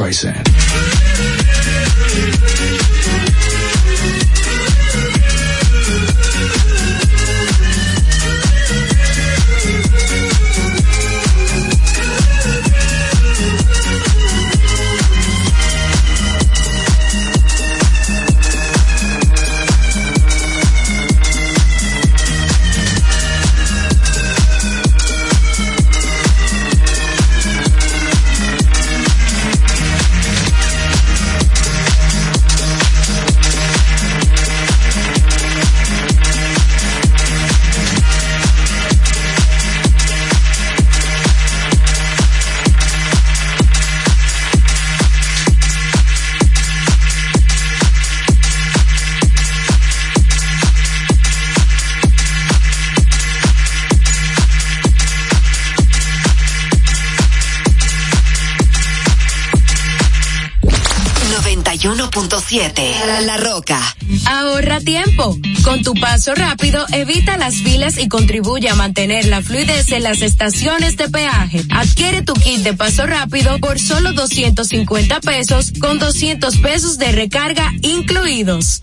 Streisand. 107. La Roca. Ahorra tiempo. Con tu paso rápido, evita las filas y contribuye a mantener la fluidez en las estaciones de peaje. Adquiere tu kit de paso rápido por solo 250 pesos con 200 pesos de recarga incluidos.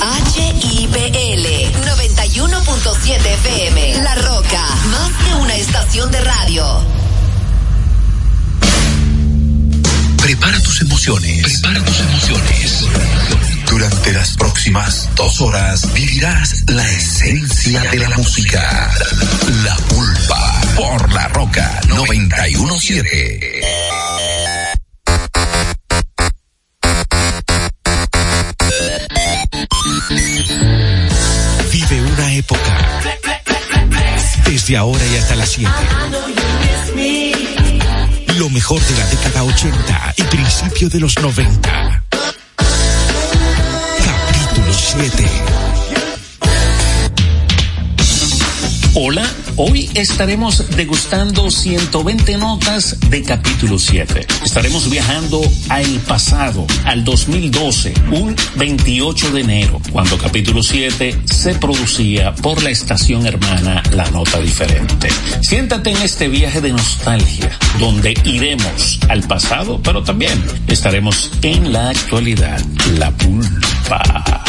HIPL 91.7 FM. La Roca, más que una estación de radio. Prepara tus emociones. Prepara tus emociones. Durante las próximas dos horas vivirás la esencia de la música. La pulpa por la roca 917. Desde ahora y hasta las 7. Lo mejor de la década 80 y principio de los 90. Capítulo 7. Hola, hoy estaremos degustando 120 notas de capítulo 7. Estaremos viajando al pasado, al 2012, un 28 de enero, cuando capítulo 7 se producía por la estación hermana La Nota Diferente. Siéntate en este viaje de nostalgia, donde iremos al pasado, pero también estaremos en la actualidad, la pulpa.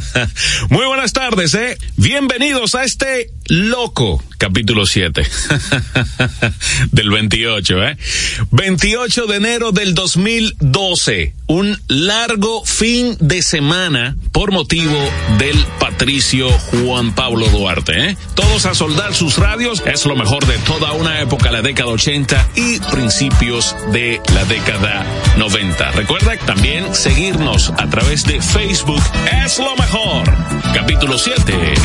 ¿eh? Bienvenidos a este loco capítulo 7 del 28, ¿eh? 28 de enero del 2012, un largo fin de semana por motivo del patricio Juan Pablo Duarte, ¿eh? Todos a soldar sus radios, es lo mejor de toda una época, la década 80 y principios de la década 90. Recuerda también seguirnos a través de Facebook, es lo mejor. Capítulo 7.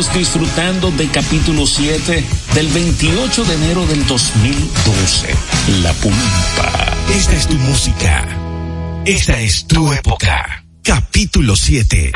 Seguimos disfrutando de capítulo 7 del 28 de enero del 2012. La Pulpa. Esta es tu música. Esta es tu época. Capítulo 7.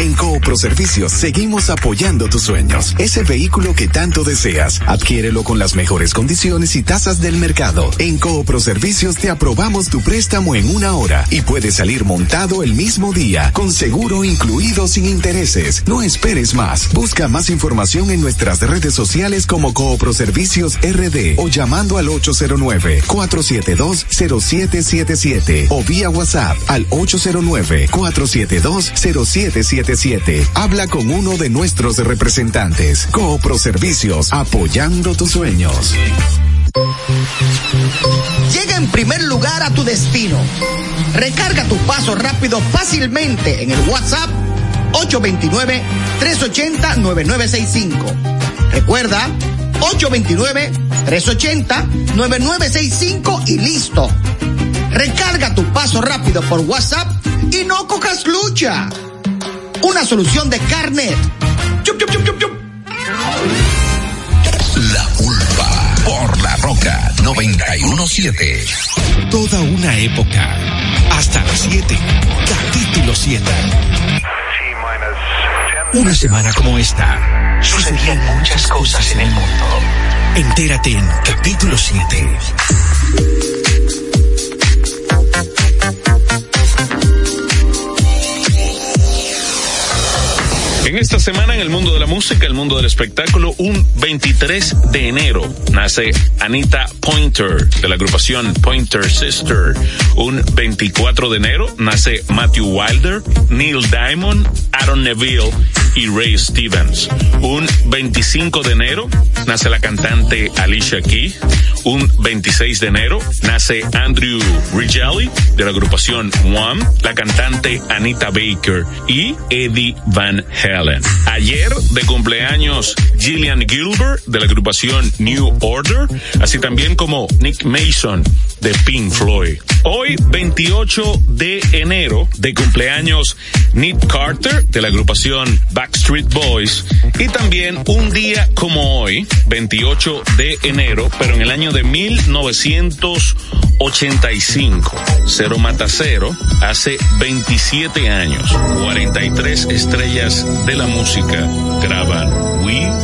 En Coopro Servicios seguimos apoyando tus sueños. Ese vehículo que tanto deseas, adquiérelo con las mejores condiciones y tasas del mercado. En Coopro Servicios te aprobamos tu préstamo en una hora y puedes salir montado el mismo día, con seguro incluido sin intereses. No esperes más. Busca más información en nuestras redes sociales como Coopro Servicios RD o llamando al 809-472-0777 o vía WhatsApp al 809 472-0777. Habla con uno de nuestros representantes. Coopro Servicios, apoyando tus sueños. Llega en primer lugar a tu destino. Recarga tu paso rápido fácilmente en el WhatsApp 829-380-9965. Recuerda, 829-380-9965 y listo. Recarga tu paso rápido por WhatsApp y no cojas lucha. Una solución de carnet. Chup, chup, chup, chup, chup. La Pulpa por La Roca 917. Toda una época. Hasta las 7. Capítulo 7. Una semana como esta. Sucedían muchas cosas en el mundo. Entérate en capítulo 7. En esta semana en el mundo de la música, el mundo del espectáculo, un 23 de enero nace Anita Pointer de la agrupación Pointer Sister. Un 24 de enero nace Matthew Wilder, Neil Diamond, Aaron Neville y Ray Stevens. Un 25 de enero nace la cantante Alicia Key. Un 26 de enero nace Andrew Rigelli de la agrupación One, la cantante Anita Baker y Eddie Van Halen. Ayer de cumpleaños Gillian Gilbert de la agrupación New Order, así también como Nick Mason de Pink Floyd. Hoy 28 de enero de cumpleaños Nick Carter de la agrupación Backstreet Boys y también un día como hoy, 28 de enero, pero en el año de 1985. Cero mata cero hace 27 años. 43 estrellas de la música graban We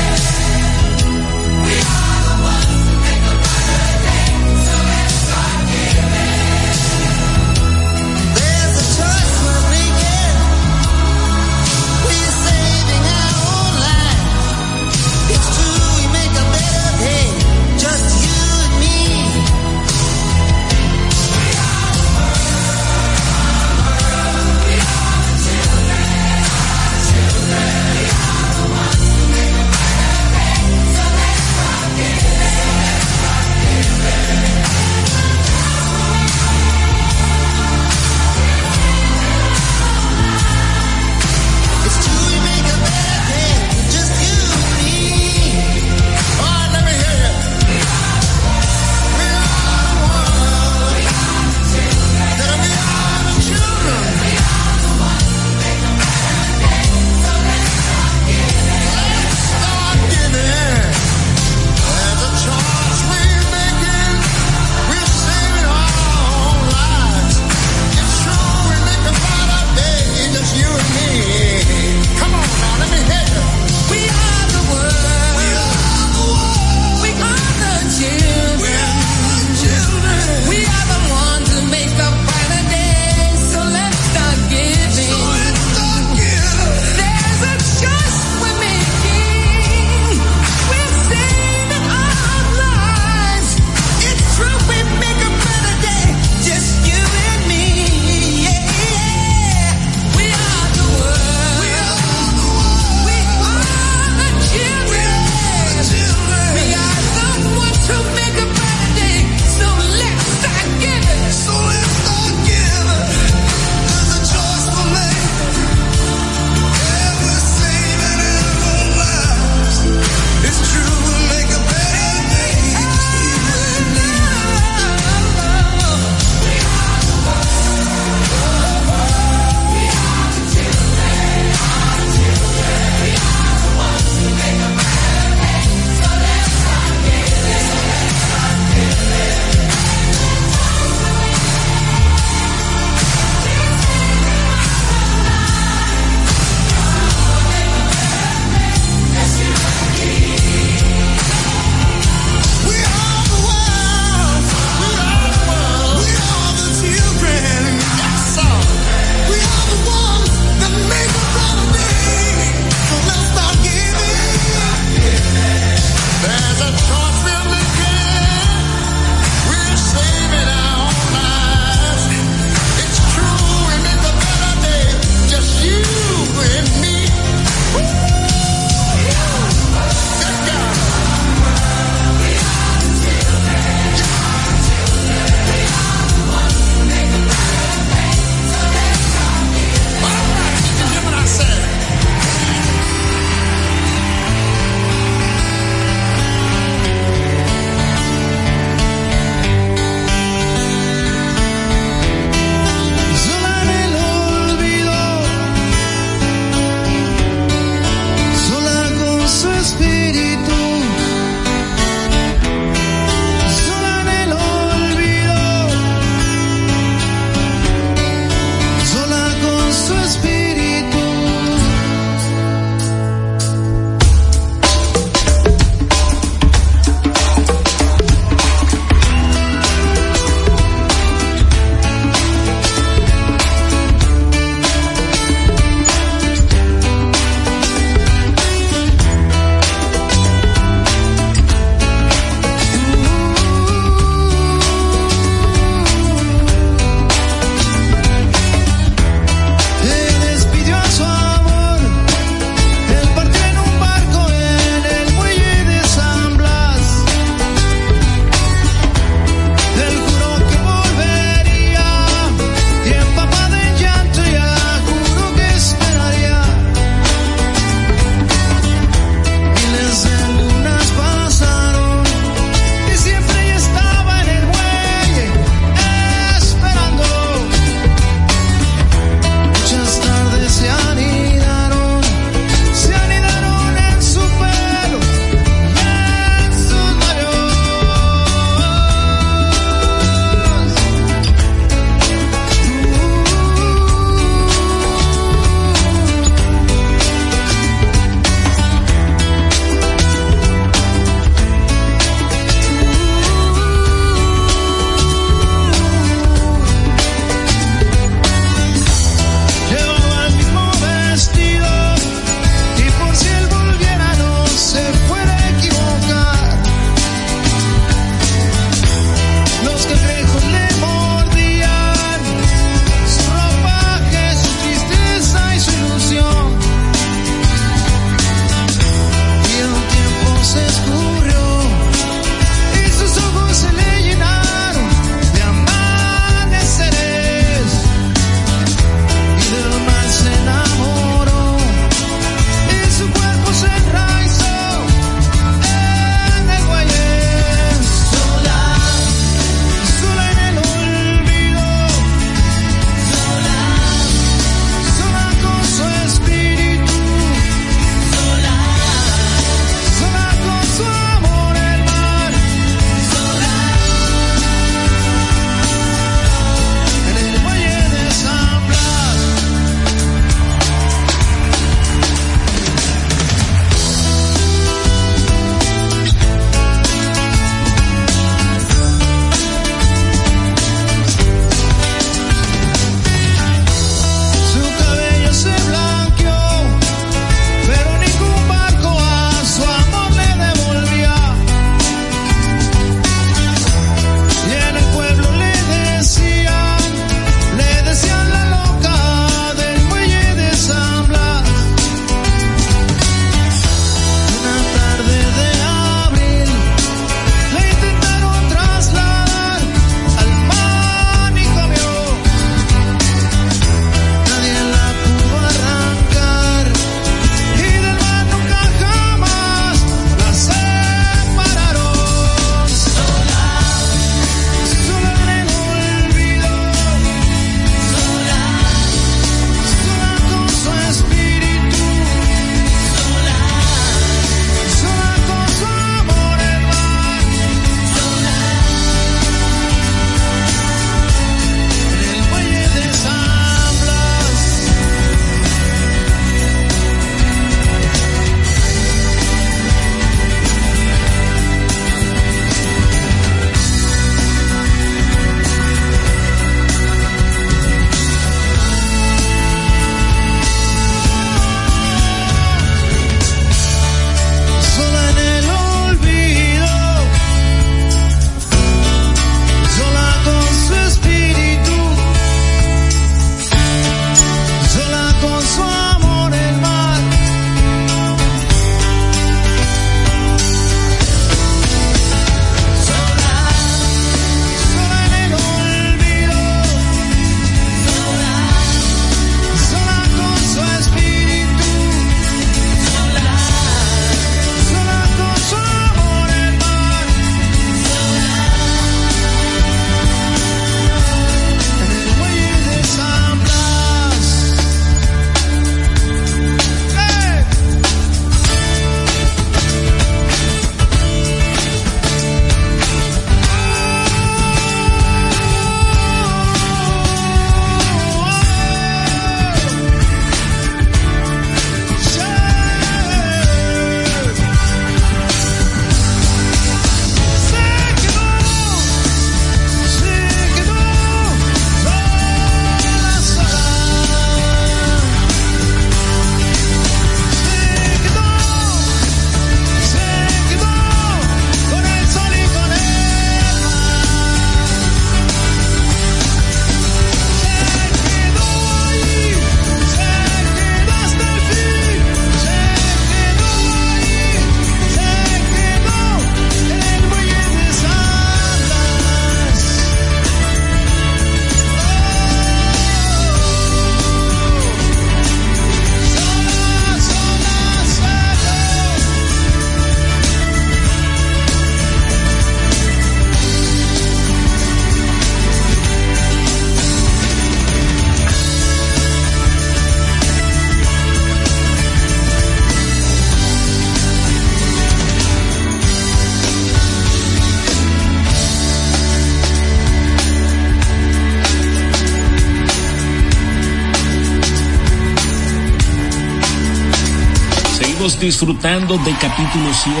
disfrutando de capítulo 7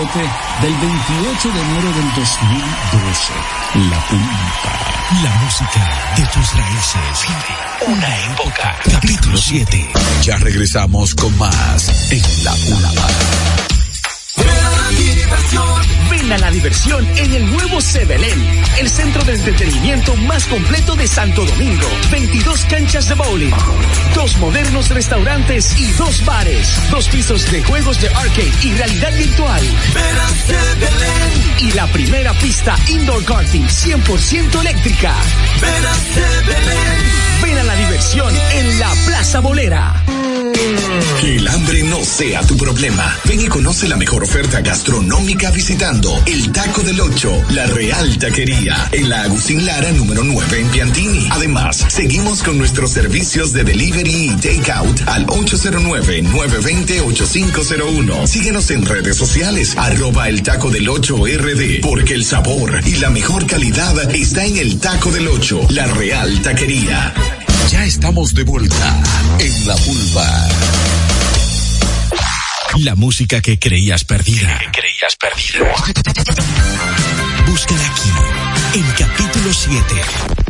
del 28 de enero del 2012. La Pulpa. La música de tus raíces. Una época. Capítulo 7. Ya regresamos con más en La Pulpa. Ven a la diversión en el nuevo Sebelén, el centro de entretenimiento más completo de Santo Domingo. 22 canchas de bowling, dos modernos restaurantes y dos bares, dos pisos de juegos de arcade y realidad virtual. Y la primera pista indoor karting 100% eléctrica. Ven a la diversión en la Plaza Bolera. Que el hambre no sea tu problema. Ven y conoce la mejor oferta gastronómica visitando el Taco del Ocho, la Real Taquería, en la Agustín Lara número 9 en Piantini. Además, seguimos con nuestros servicios de delivery y takeout al 809-920-8501. Síguenos en redes sociales, arroba el Taco del Ocho RD, porque el sabor y la mejor calidad está en el Taco del Ocho, la Real Taquería. Ya estamos de vuelta en La Pulpa. La música que creías perdida. creías perdida. Búscala aquí, en capítulo 7.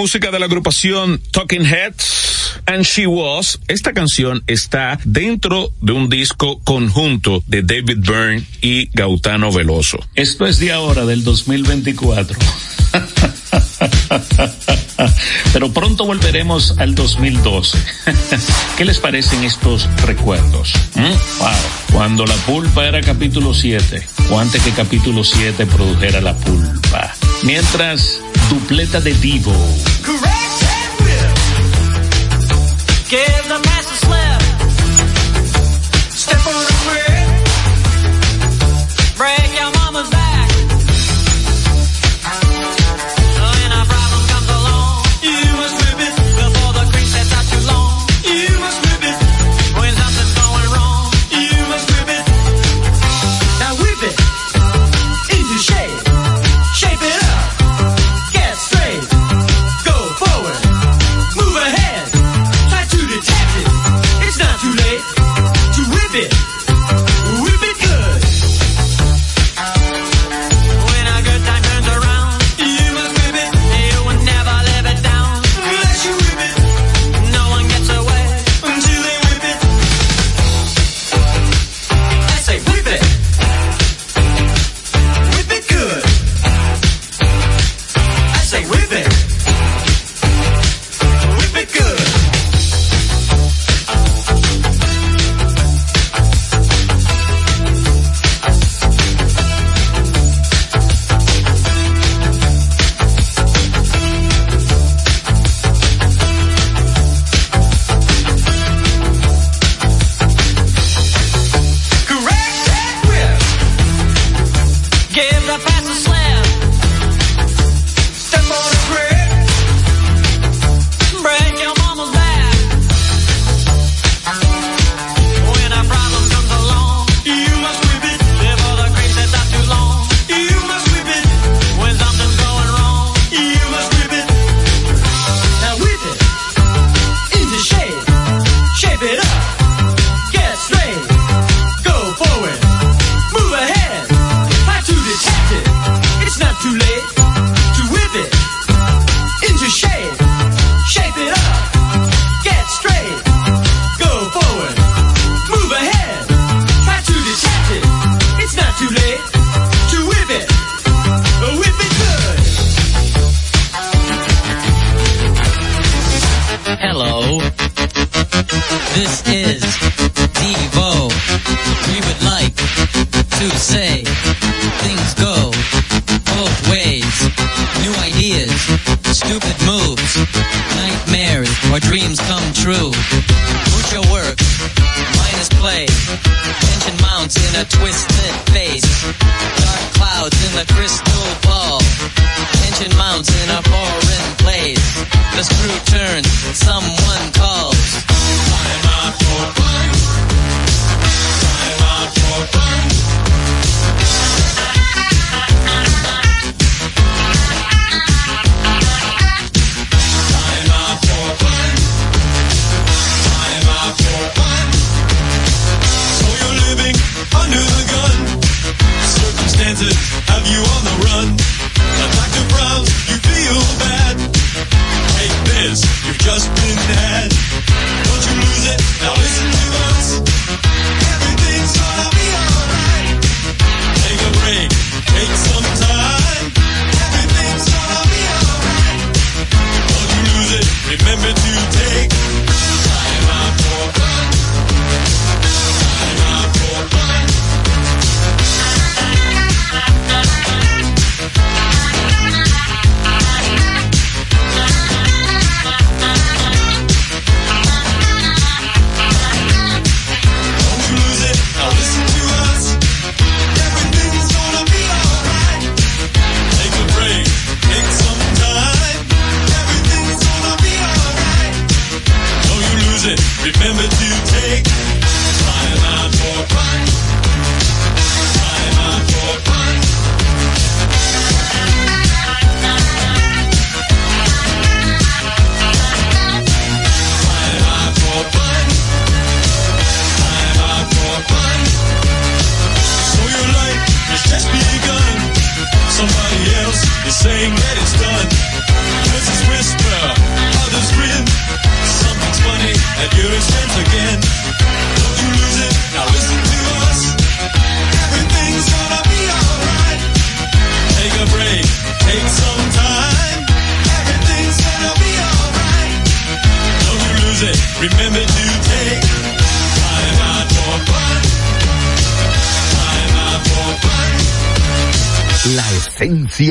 música de la agrupación Talking Heads and She Was. Esta canción está dentro de un disco conjunto de David Byrne y Gautano Veloso. Esto es de ahora, del 2024. Pero pronto volveremos al 2012. ¿Qué les parecen estos recuerdos? ¿Mm? Wow. Cuando la pulpa era capítulo 7, o antes que capítulo 7 produjera la pulpa. Mientras dupleta de Divo. Correct.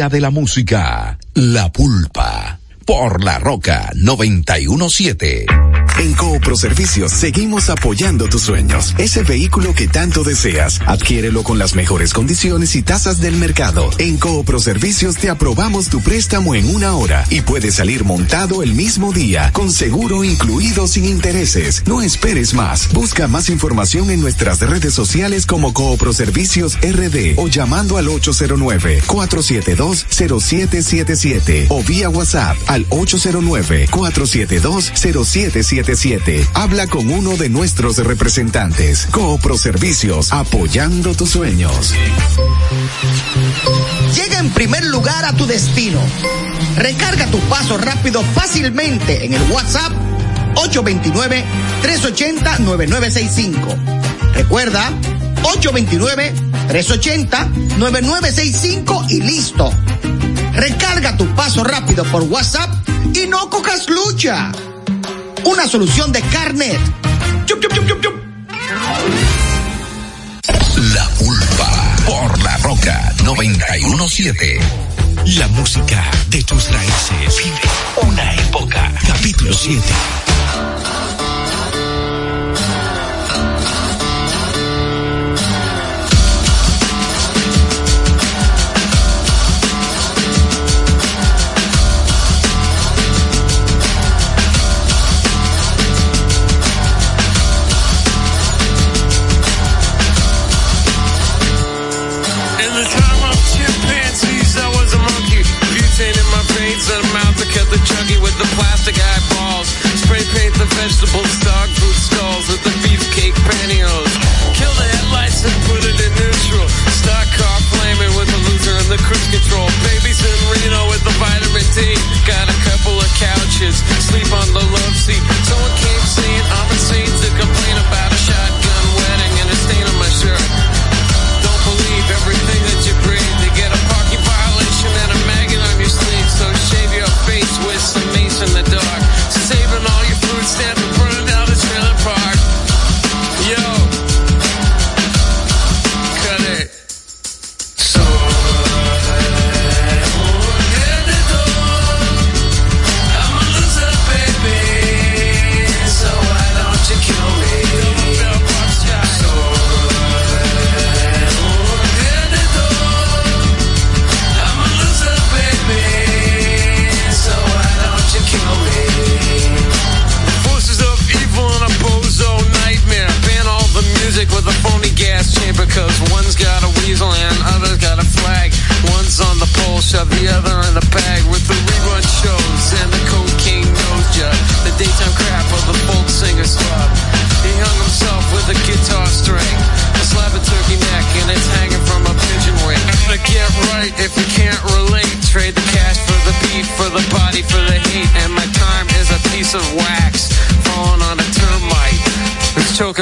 De la música. La pulpa. Por la roca 917. En Coopro Servicios seguimos apoyando tus sueños. Ese vehículo que tanto deseas, adquiérelo con las mejores condiciones y tasas del mercado. En Coopro Servicios te aprobamos tu préstamo en una hora y puedes salir montado el mismo día, con seguro incluido sin intereses. No esperes más. Busca más información en nuestras redes sociales como Coopro Servicios RD o llamando al 809-472-0777 o vía WhatsApp al 809-472-0777. Habla con uno de nuestros representantes. Coopro Servicios, apoyando tus sueños. Llega en primer lugar a tu destino. Recarga tu paso rápido fácilmente en el WhatsApp 829-380-9965. Recuerda, 829-380-9965 y listo. Recarga tu paso rápido por WhatsApp y no cojas lucha. Una solución de carnet. Chup, chup, chup. La pulpa. Por la roca 917. La música de tus raíces. Vive una época. Capítulo 7. The plastic eyeballs. Spray paint the vegetables, dog food skulls with the beefcake pantyhose. Kill the headlights and put it in neutral. Stock car flaming with the loser and the cruise control. Babies in Reno with the vitamin D. Got a couple of couches, sleep on the love seat.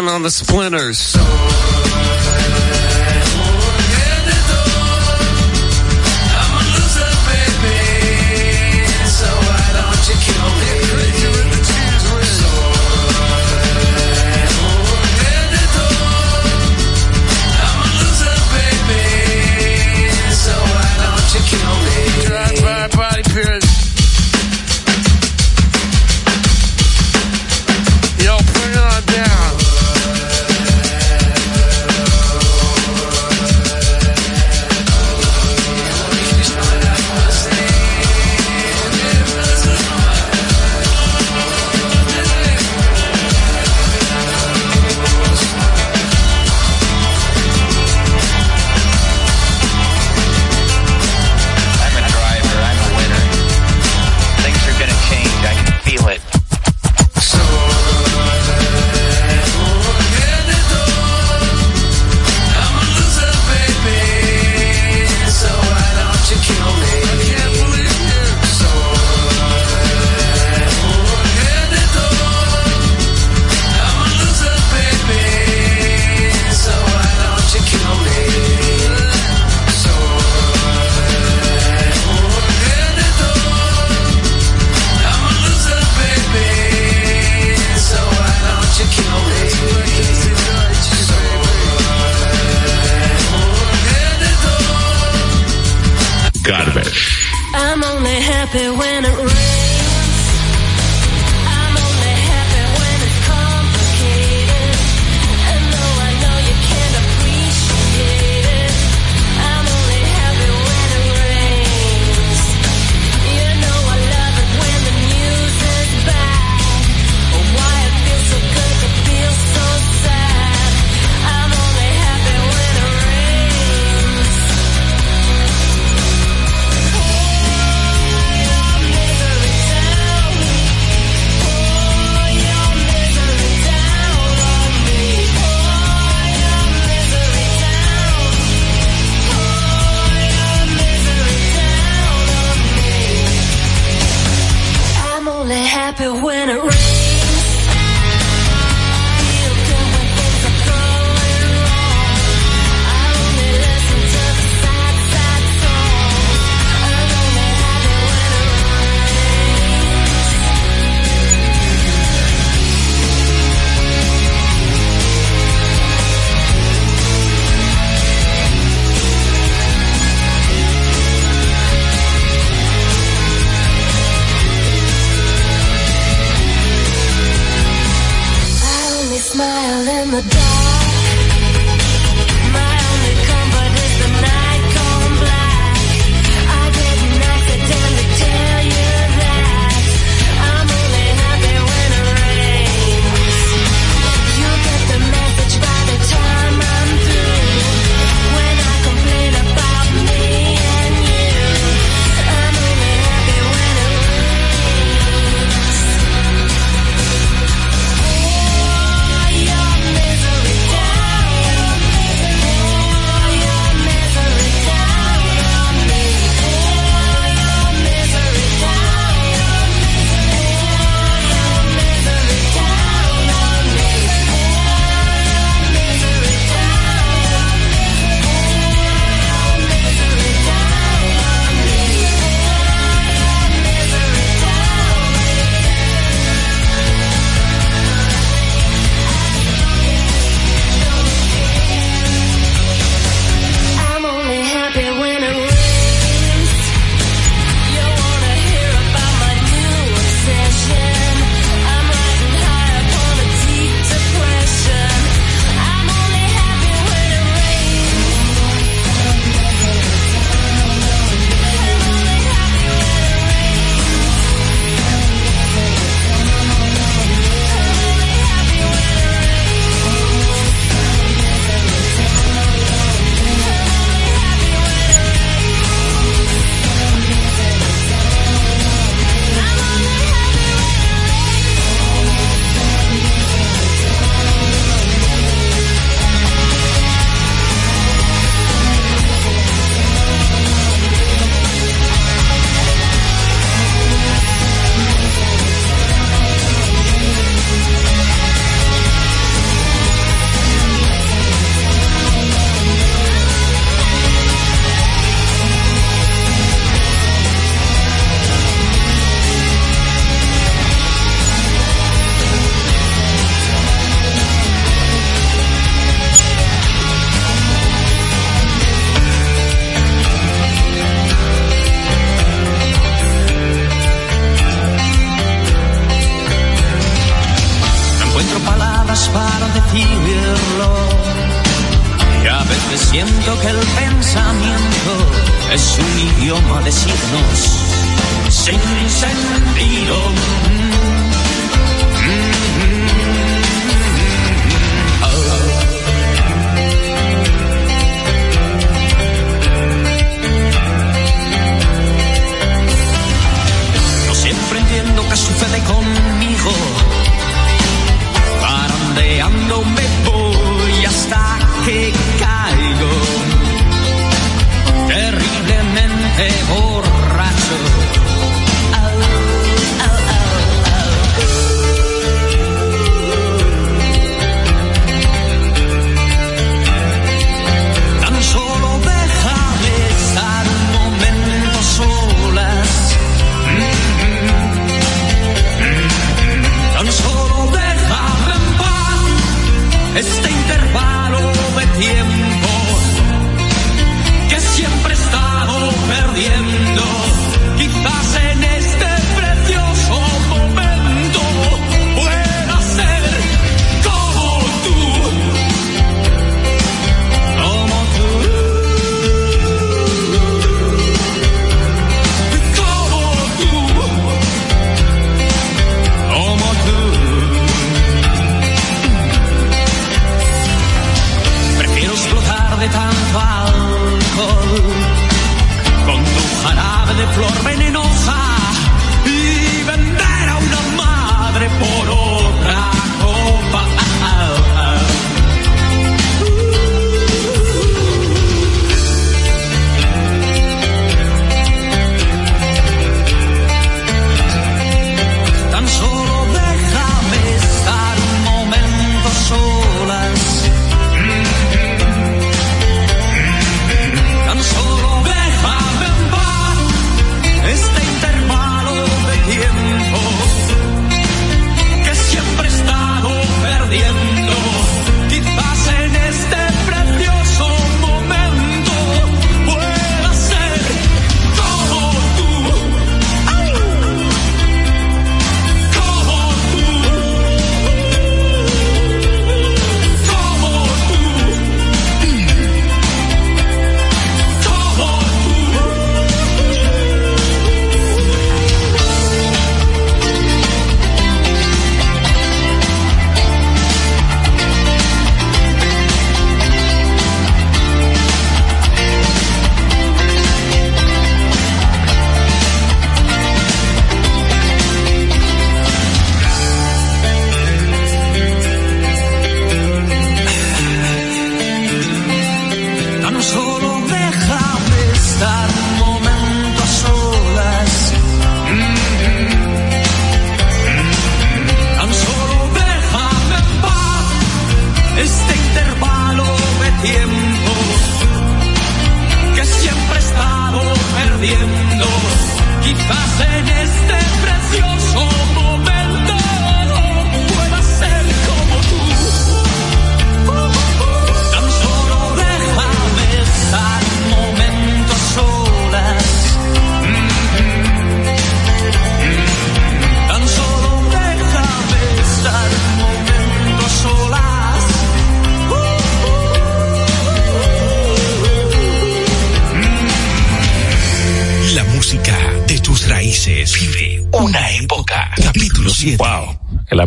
On the splinters.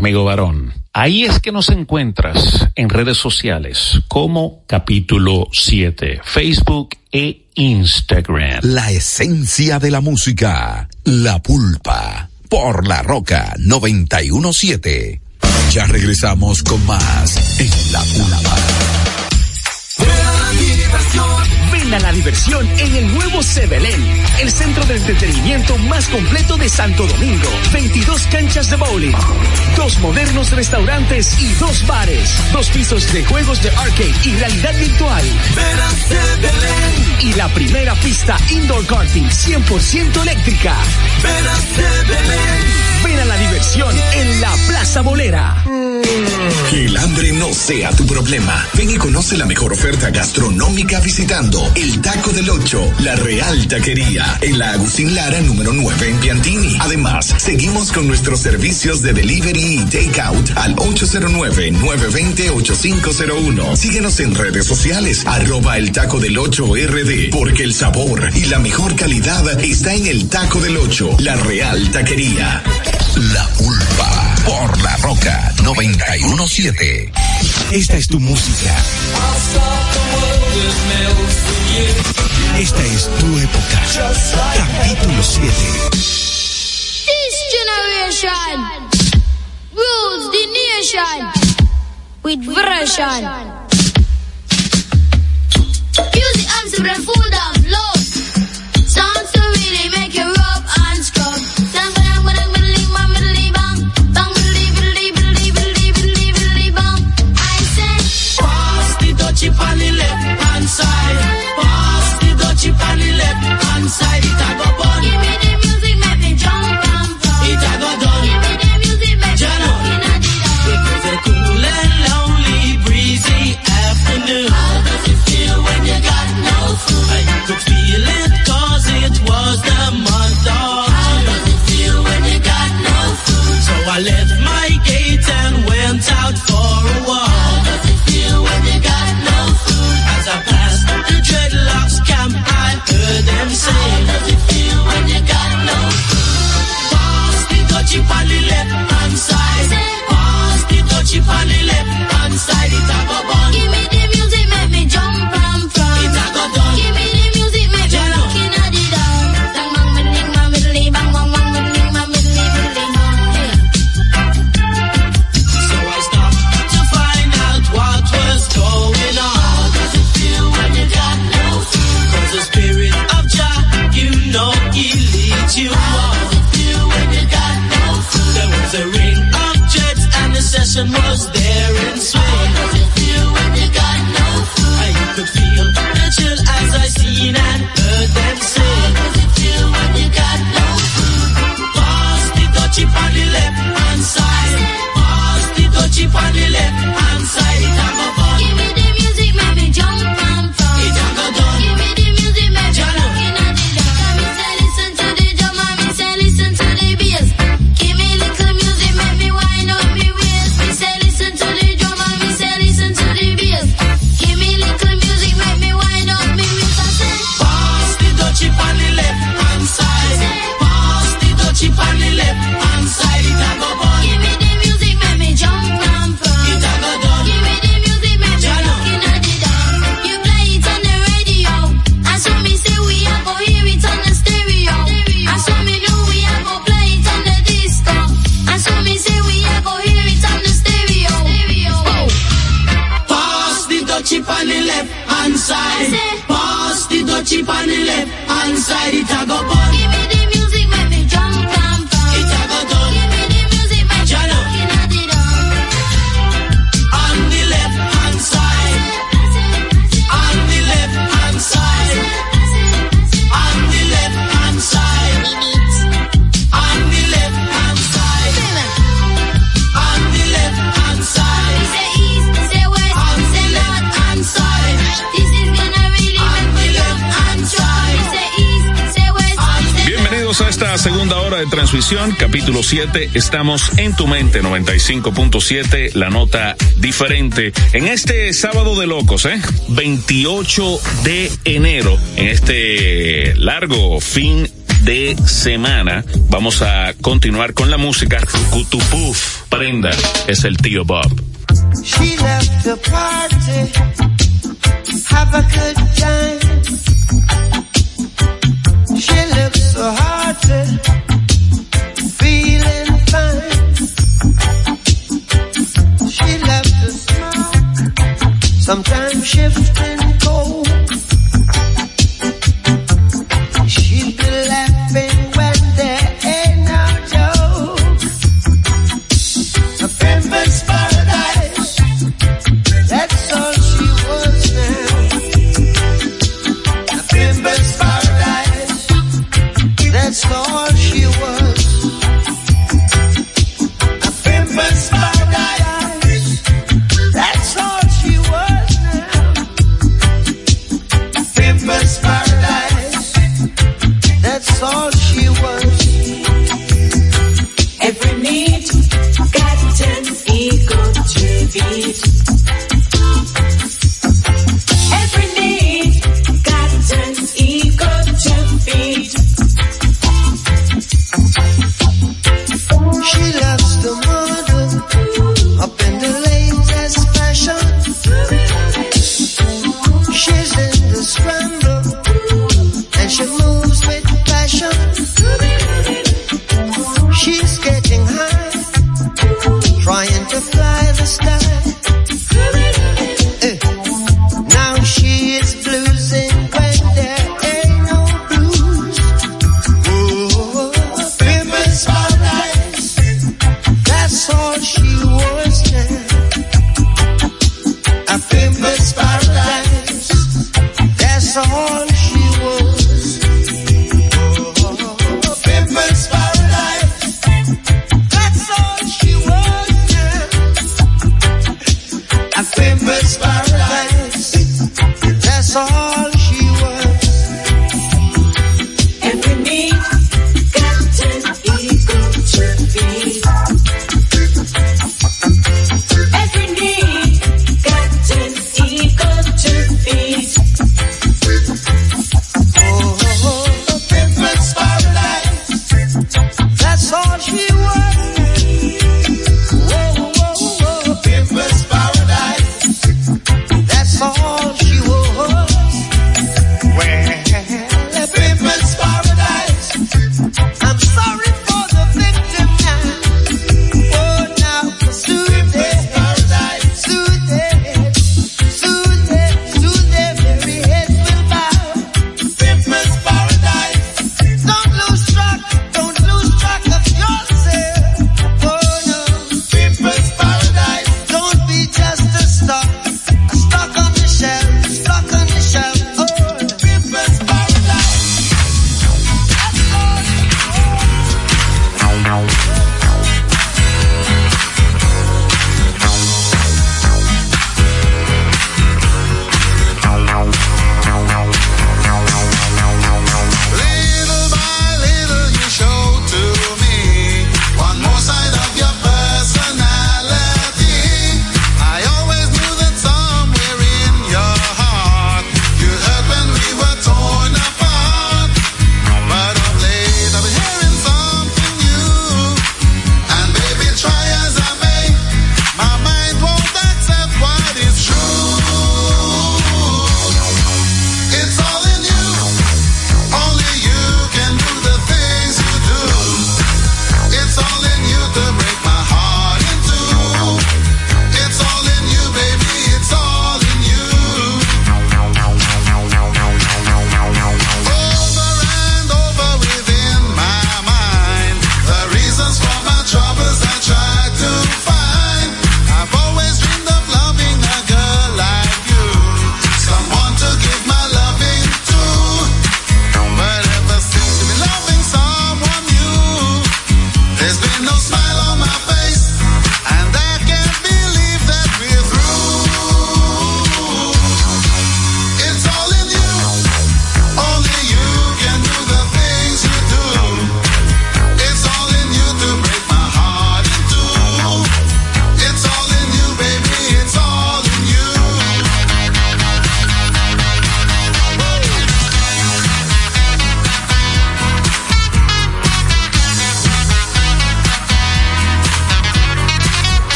Amigo varón. Ahí es que nos encuentras en redes sociales como capítulo 7, Facebook e Instagram. La esencia de la música, la pulpa, por la roca 917. Ya regresamos con más en la pulpa. Ven a la diversión en el nuevo Sebelén, el centro de entretenimiento más completo de Santo Domingo. 22 canchas de bowling, dos modernos restaurantes y dos bares, dos pisos de juegos de arcade y realidad virtual. Y la primera pista indoor karting 100% eléctrica. Ven a la diversión en la Plaza Bolera. Que el hambre no sea tu problema. Ven y conoce la mejor oferta gastronómica visitando el Taco del Ocho, la Real Taquería, en la Agustín Lara número 9 en Piantini. Además, seguimos con nuestros servicios de delivery y takeout al 809-920-8501. Síguenos en redes sociales, arroba el Taco del Ocho RD, porque el sabor y la mejor calidad está en el Taco del Ocho, la Real Taquería. La pulpa, por la roca 917. Esta es tu música. Esta es tu época. Capítulo 7. This generation rules the nation with version. Music and some 95.7. Estamos en tu mente 95.7, la nota diferente. En este sábado de locos, ¿eh? 28 de enero, en este largo fin de semana, vamos a continuar con la música. Cutupuf, prenda, es el tío Bob. She left the party. Have a good time. She looks so hard Sometimes shifting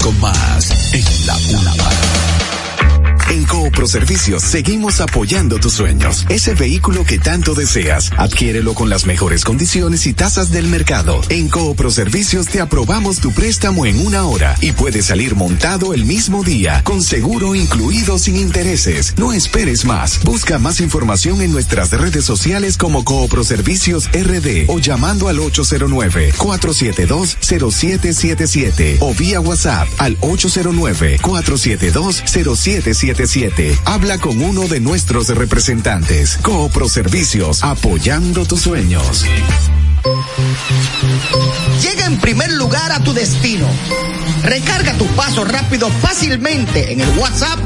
con más Servicios seguimos apoyando tus sueños. Ese vehículo que tanto deseas, adquiérelo con las mejores condiciones y tasas del mercado. En Coopro Servicios te aprobamos tu préstamo en una hora y puedes salir montado el mismo día, con seguro incluido sin intereses. No esperes más. Busca más información en nuestras redes sociales como Coopro Servicios RD o llamando al 809-472-0777 o vía WhatsApp al 809-472-0777. Habla con uno de nuestros representantes. Coopro Servicios, apoyando tus sueños. Llega en primer lugar a tu destino. Recarga tu paso rápido fácilmente en el WhatsApp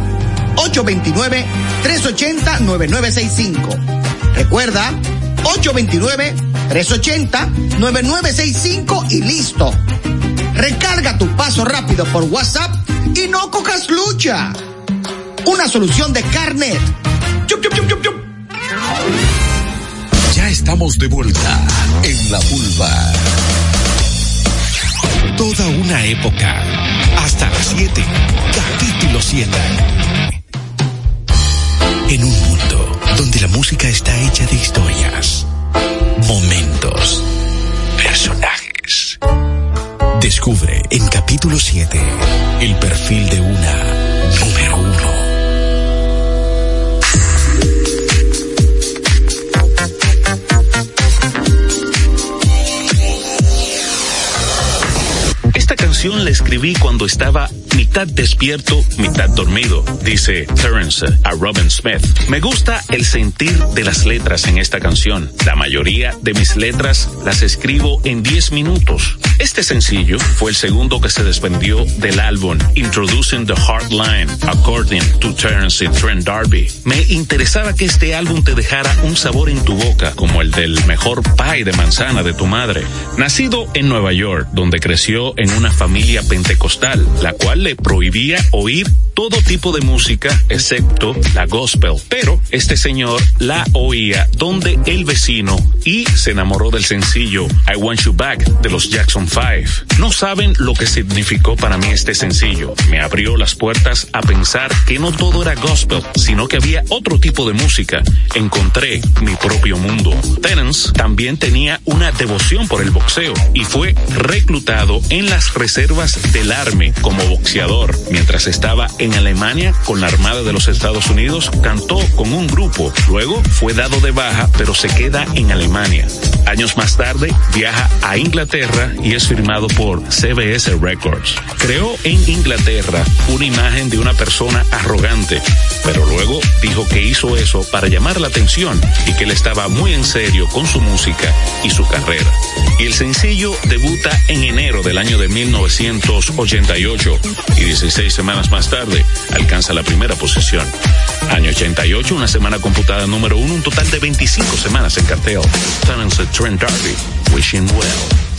829-380-9965. Recuerda, 829-380-9965 y listo. Recarga tu paso rápido por WhatsApp y no cojas lucha. Una solución de carnet. Ya estamos de vuelta en la pulpa. Toda una época. Hasta las 7. Capítulo 7. En un mundo donde la música está hecha de historias, momentos, personajes. Descubre en capítulo 7 el perfil de una número uno. Esta canción la escribí cuando estaba mitad despierto, mitad dormido, dice Terence a Robin Smith. Me gusta el sentir de las letras en esta canción. La mayoría de mis letras las escribo en 10 minutos. Este sencillo fue el segundo que se desprendió del álbum Introducing the Heartline, according to Terence y Trent D'Arby. Me interesaba que este álbum te dejara un sabor en tu boca, como el del mejor pie de manzana de tu madre. Nacido en Nueva York, donde creció en una familia pentecostal, la cual le prohibía oír todo tipo de música excepto la gospel. Pero este señor la oía donde el vecino y se enamoró del sencillo I Want You Back de los Jackson 5. No saben lo que significó para mí este sencillo. Me abrió las puertas a pensar que no todo era gospel, sino que había otro tipo de música. Encontré mi propio mundo. Terence también tenía una devoción por el boxeo y fue reclutado en las reservas del Army como boxeador. Mientras estaba en Alemania con la Armada de los Estados Unidos, cantó con un grupo. Luego fue dado de baja, pero se queda en Alemania. Años más tarde viaja a Inglaterra y es firmado por CBS Records. Creó en Inglaterra una imagen de una persona arrogante, pero luego dijo que hizo eso para llamar la atención y que él estaba muy en serio con su música y su carrera. Y el sencillo debuta en enero del año de 1988 y 16 semanas más tarde alcanza la primera posición. Año 88, una semana computada número uno, un total de 25 semanas en cartel. Terence Trent D'Arby, Wishing Well.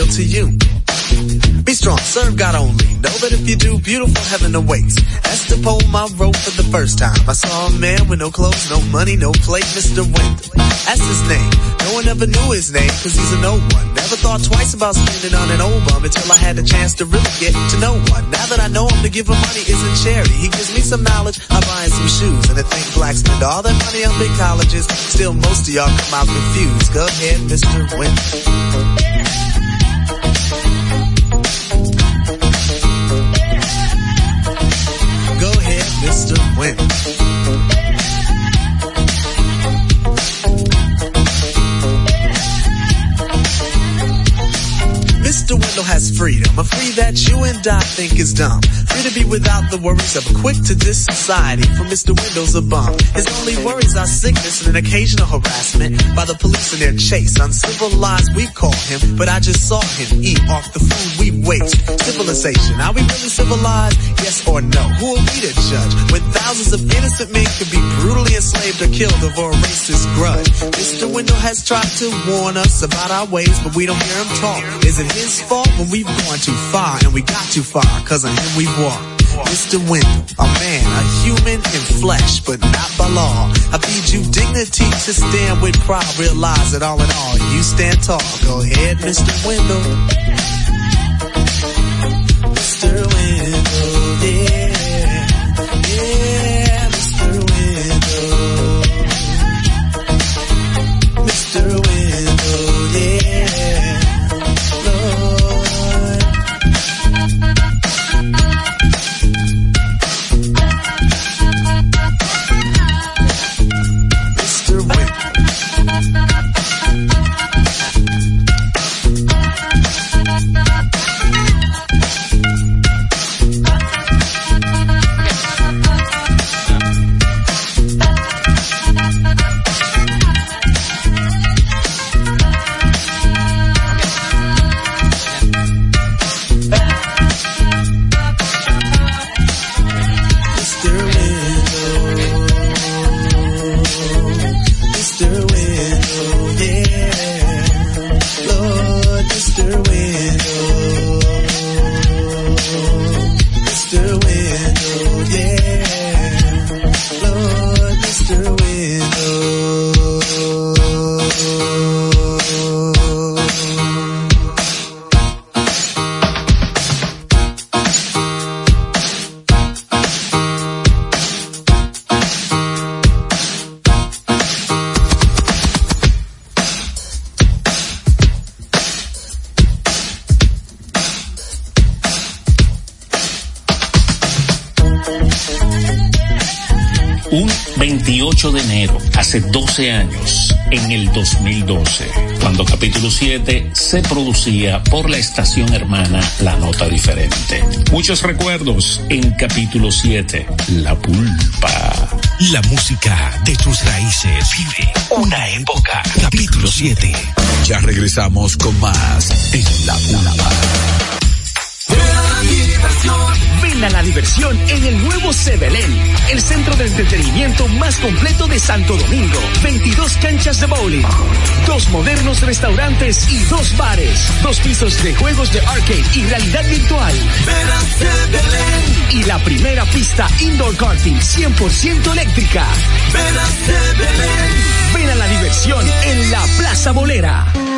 Deal to you. Be strong, serve God only. Know that if you do, beautiful heaven awaits. Esther pulled my rope for the first time. I saw a man with no clothes, no money, no plate, Mr. Wendell. That's his name. No one ever knew his name, cause he's a no one. Never thought twice about spending on an old bum until I had the chance to really get to know one. Now that I know him, to give him money isn't charity. He gives me some knowledge, I buy him some shoes. And I think blacks spend all their money on big colleges. Still, most of y'all come out confused. Go ahead, Mr. Wendell. Mr. Wendell has freedom, a free that you and I think is dumb. Free to be without the worries of a quick to this society. For Mr. Wendell's a bum. His only worries are sickness and an occasional harassment by the police in their chase. Uncivilized, we call him, but I just saw him eat off the food we waste. Civilization, are we really civilized? Yes or no? Who are we to judge? When thousands of innocent men could be brutally enslaved or killed over a racist grudge. Mr. Wendell has tried to warn us about our ways, but we don't hear him talk. Is it his fault when we've gone too far and we got too far? Cause of him we've walked. Mr. Wendell, a man, a human in flesh, but not by law. I feed you dignity to stand with pride. Realize that all in all, you stand tall. Go ahead, Mr. Wendell. Mr. Window, por la estación hermana La Nota Diferente. Muchos recuerdos en capítulo 7, La Pulpa. La música de tus raíces vive una época. Capítulo 7. Ya regresamos con más en La Pulpa. Ven a la diversión en el nuevo Sebelén, el centro de entretenimiento más completo de Santo Domingo. 22 canchas de bowling, dos modernos restaurantes y dos bares, dos pisos de juegos de arcade y realidad virtual. Y la primera pista indoor karting 100% eléctrica. Ven a la diversión en la Plaza Bolera.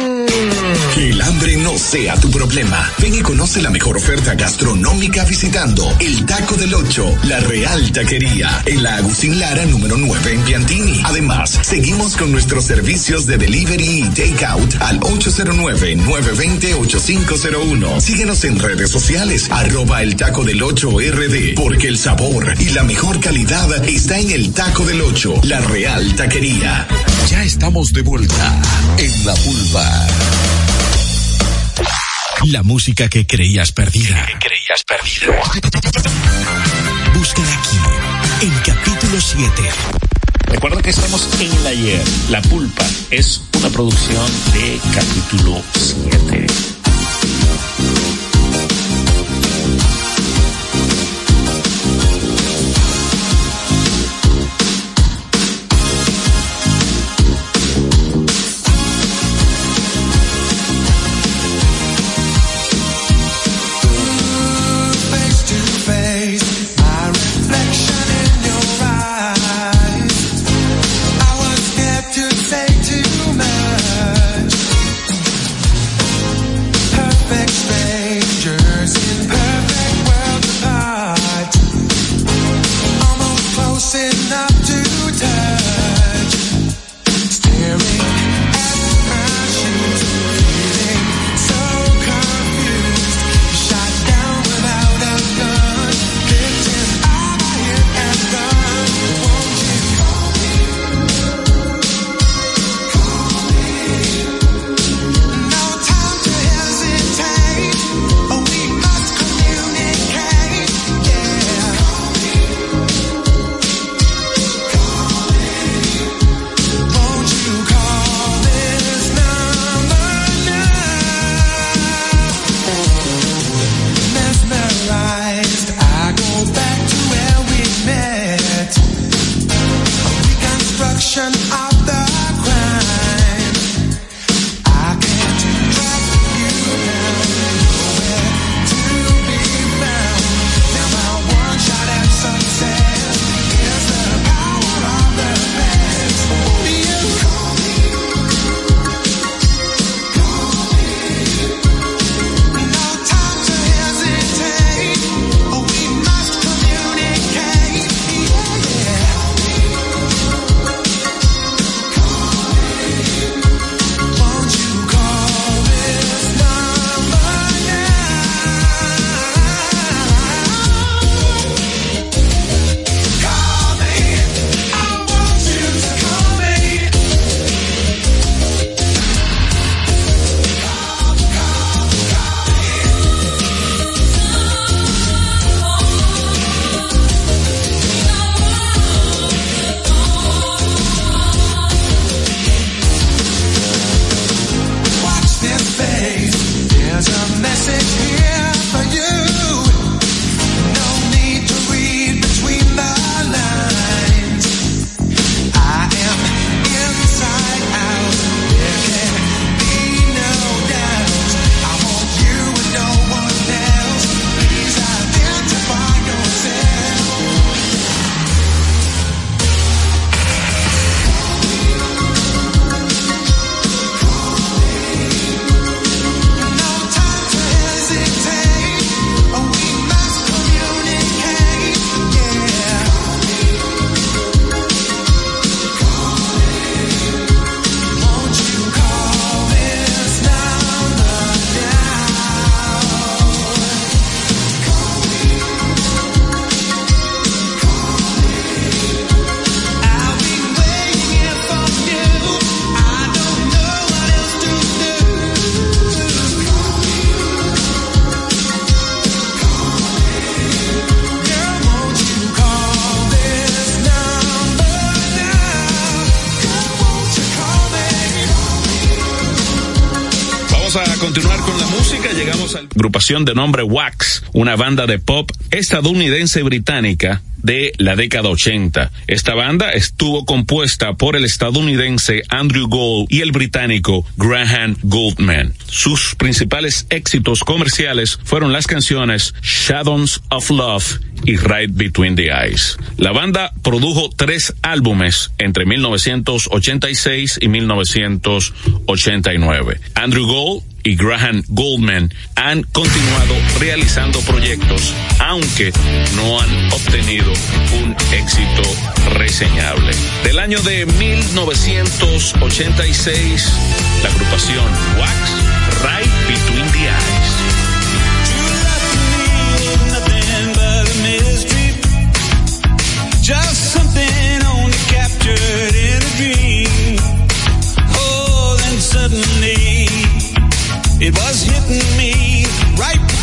Que el hambre no sea tu problema. Ven y conoce la mejor oferta gastronómica visitando el Taco del Ocho, la Real Taquería, en la Agustín Lara número 9 en Piantini. Además, seguimos con nuestros servicios de delivery y takeout al 809-920-8501. Síguenos en redes sociales, arroba el Taco del Ocho RD, porque el sabor y la mejor calidad está en el Taco del Ocho, la Real Taquería. Ya estamos de vuelta en La Pulpa. La música que creías perdida. creías perdida. Búscala aquí, en capítulo 7. Recuerda que estamos en el ayer. La Pulpa es una producción de capítulo 7. De nombre Wax, una banda de pop estadounidense británica de la década 80. Esta banda estuvo compuesta por el estadounidense Andrew Gold y el británico Graham Goldman. Sus principales éxitos comerciales fueron las canciones Shadows of Love y Right Between the Eyes. La banda produjo tres álbumes entre 1986 y 1989. Andrew Gold y Graham Goldman han continuado realizando proyectos, aunque no han obtenido un éxito reseñable. Del año de 1986, la agrupación Wax, Right Between the Eyes. Just something only captured in a dream. Oh, then suddenly it was hitting me right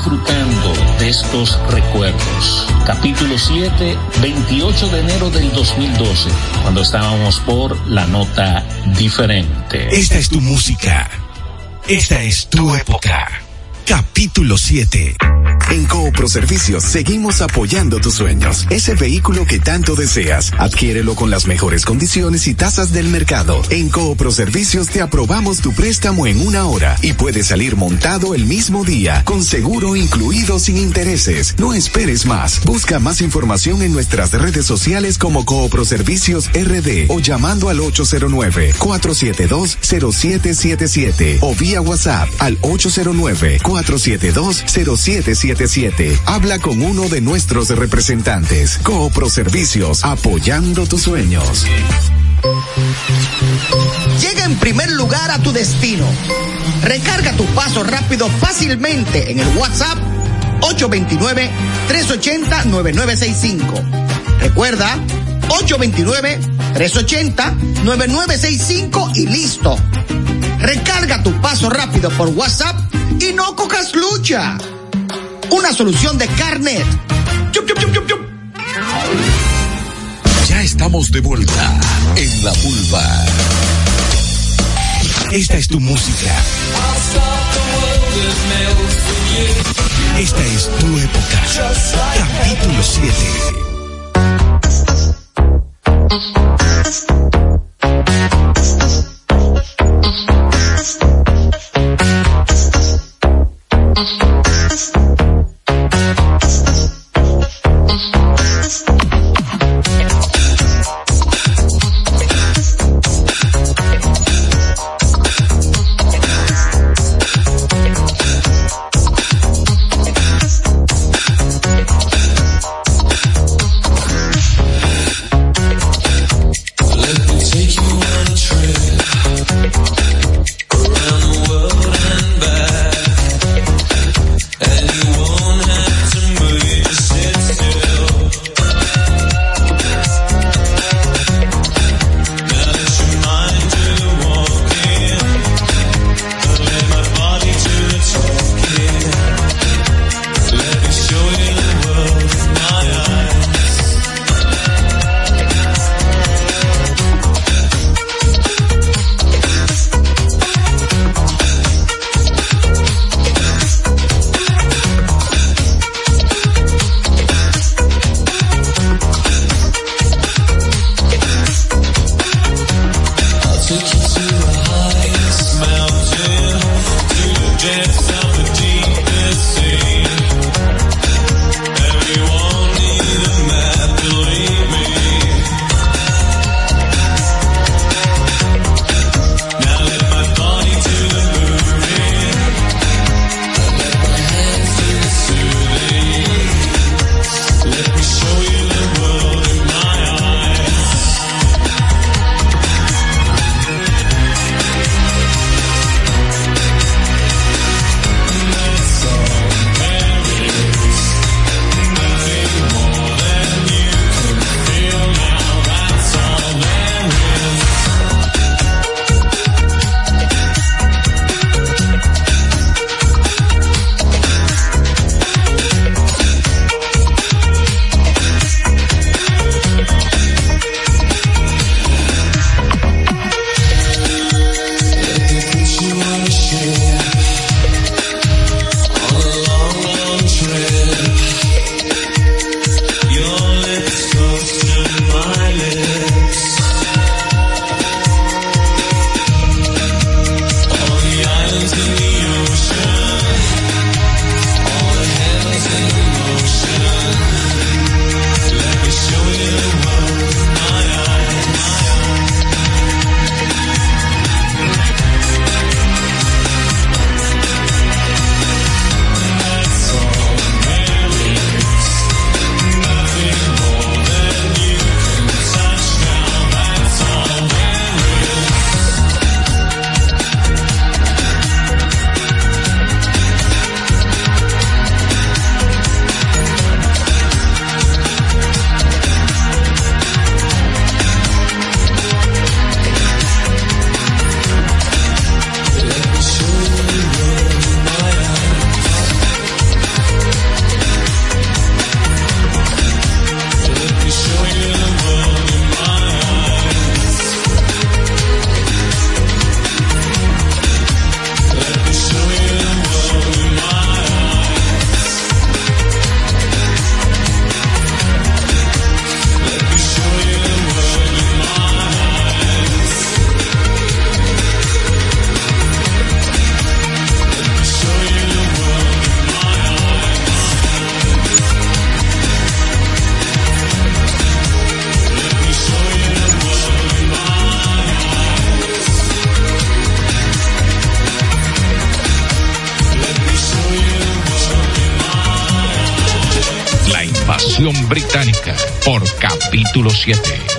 disfrutando de estos recuerdos. Capítulo 7, 28 de enero del 2012, cuando estábamos por la nota diferente. Esta es tu música. Esta es tu época. Capítulo 7. En Coopro Servicios seguimos apoyando tus sueños. Ese vehículo que tanto deseas, adquiérelo con las mejores condiciones y tasas del mercado. En Coopro Servicios te aprobamos tu préstamo en una hora y puedes salir montado el mismo día, con seguro incluido sin intereses. No esperes más. Busca más información en nuestras redes sociales como Coopro Servicios RD o llamando al 809-472-0777 o vía WhatsApp al 809-472-0777. Habla con uno de nuestros representantes. Coopro Servicios, apoyando tus sueños. Llega en primer lugar a tu destino. Recarga tu paso rápido fácilmente en el WhatsApp 829-380-9965. Recuerda, 829-380-9965 y listo. Recarga tu paso rápido por WhatsApp y no cojas lucha. Una solución de Carnet. Ya estamos de vuelta en la vulva. Esta es tu música. Esta es tu época. Capítulo 7. Capítulo 7.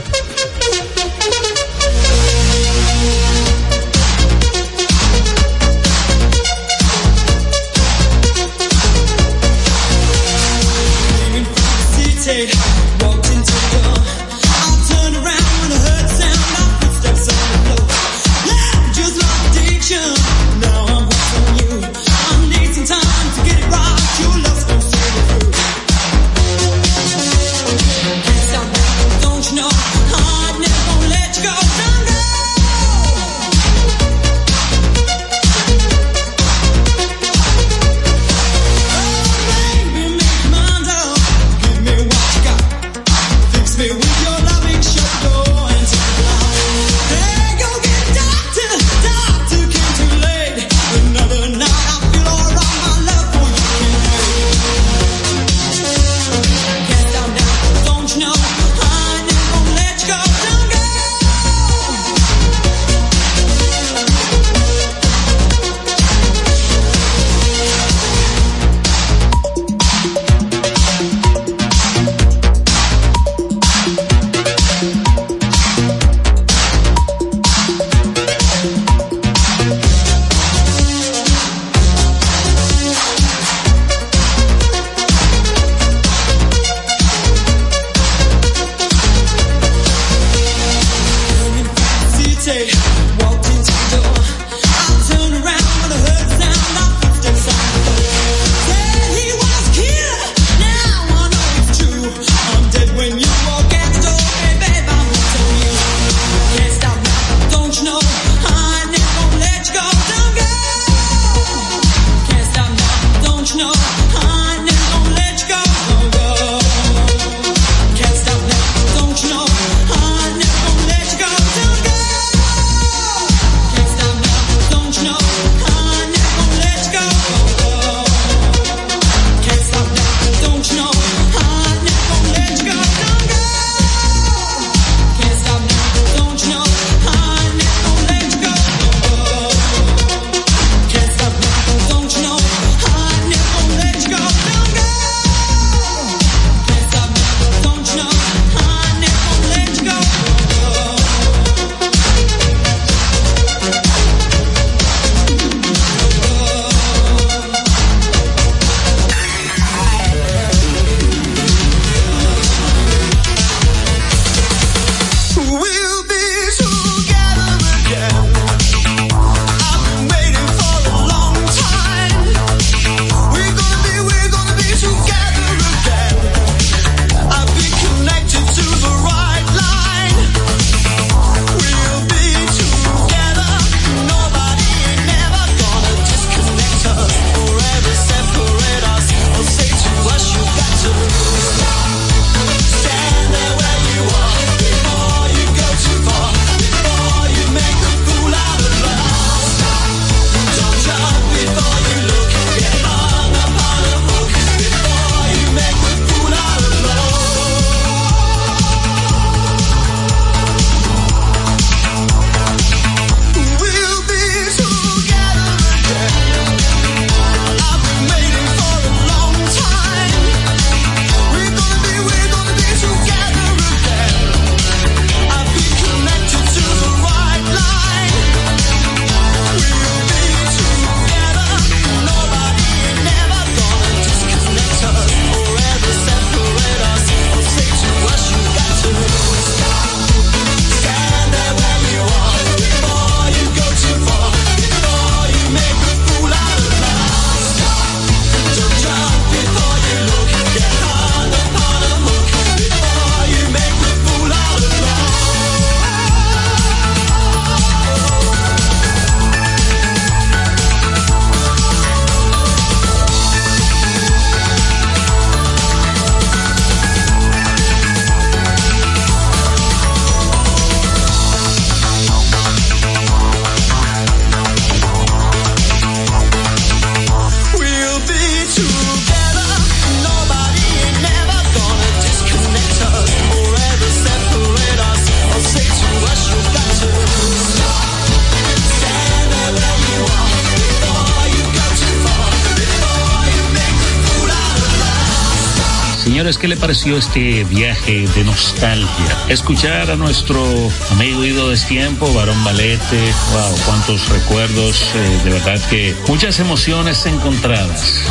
¿Qué le pareció este viaje de nostalgia? Escuchar a nuestro amigo Ido de tiempo, Varón Valete, wow, cuántos recuerdos, eh, de verdad que muchas emociones encontradas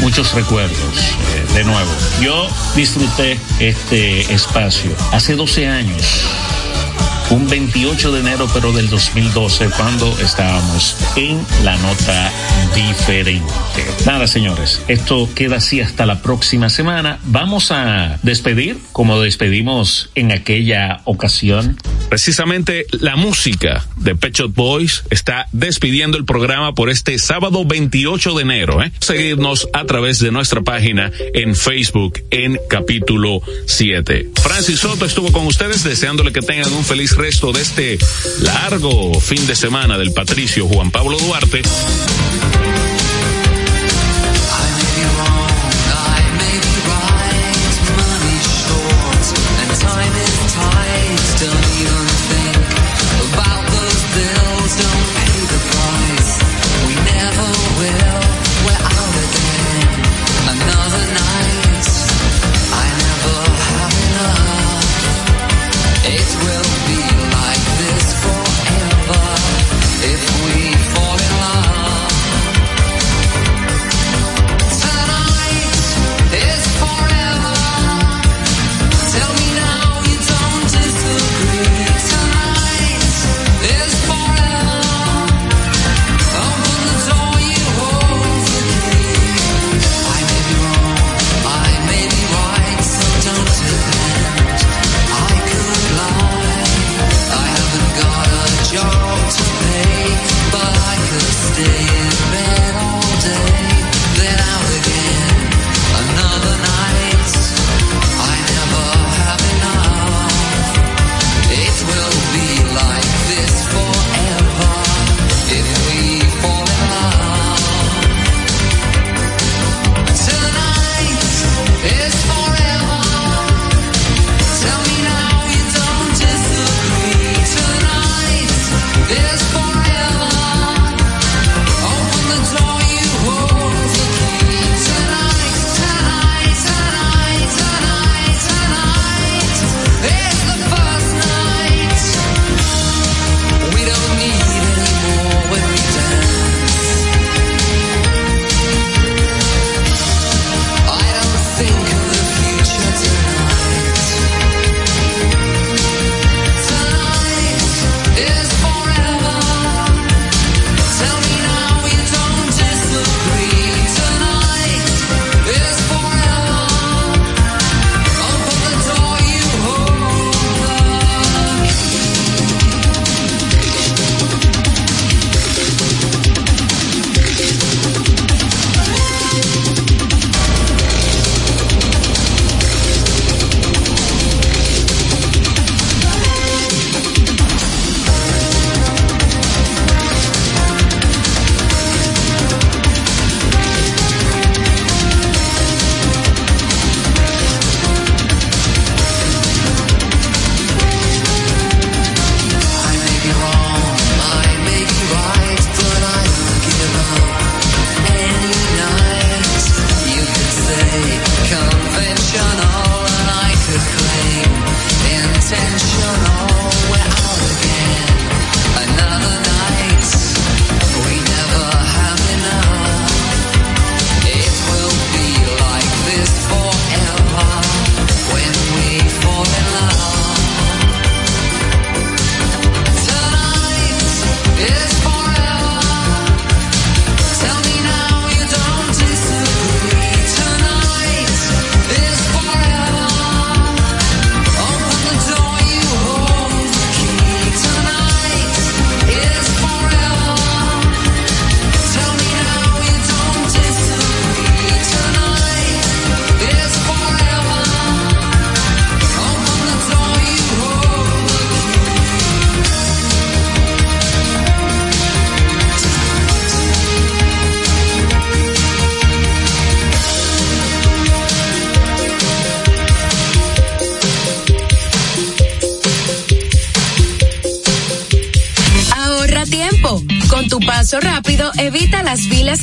muchos recuerdos eh, de nuevo. Yo disfruté este espacio hace 12 años, un 28 de enero pero del 2012 cuando estábamos en la nota diferente. Nada señores, esto queda así hasta la próxima semana. Vamos a despedir como despedimos en aquella ocasión. Precisamente la música de Pet Shop Boys está despidiendo el programa por este sábado 28 de enero. ¿eh? Seguirnos a través de nuestra página en Facebook en capítulo 7. Francis Soto estuvo con ustedes deseándole que tengan un feliz resto de este largo fin de semana del Patricio Juan Pablo Duarte.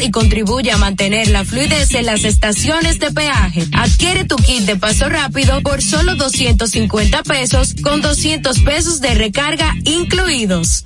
Y contribuye a mantener la fluidez en las estaciones de peaje. Adquiere tu kit de paso rápido por solo 250 pesos con 200 pesos de recarga incluidos.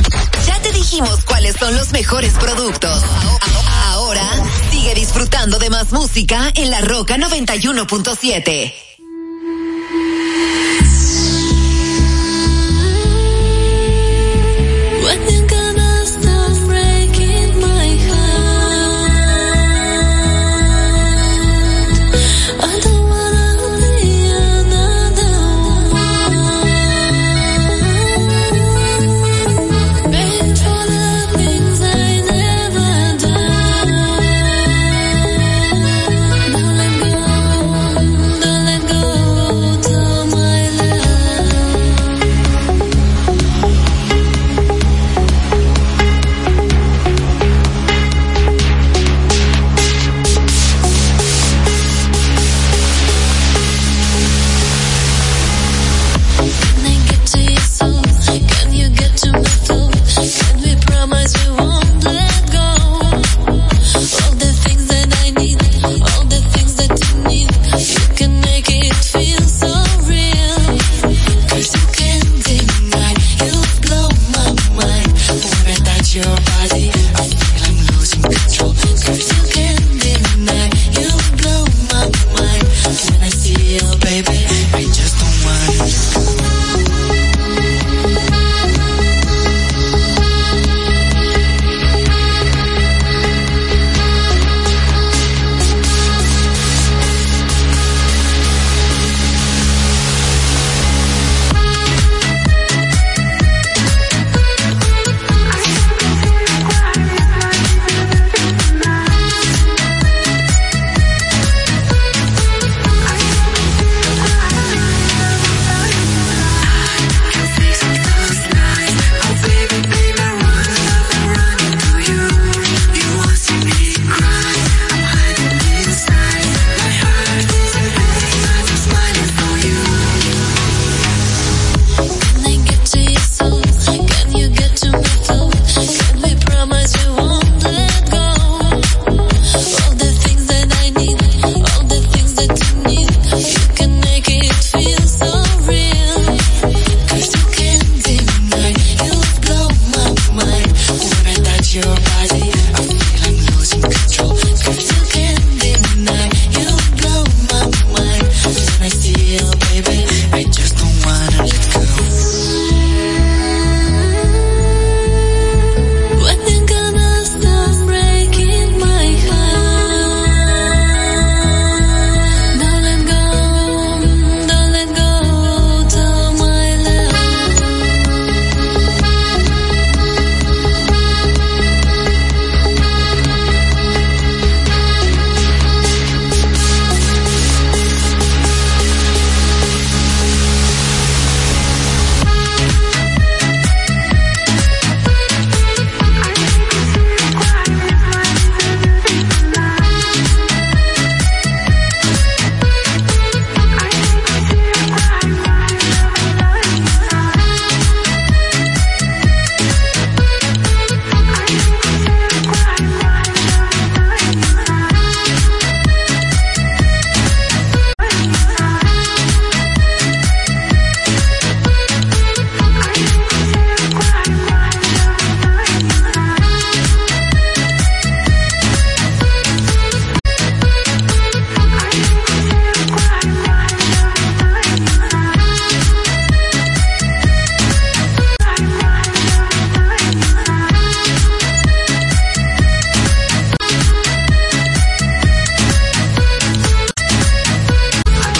Dijimos cuáles son los mejores productos. Ahora sigue disfrutando de más música en la Roca 91.7.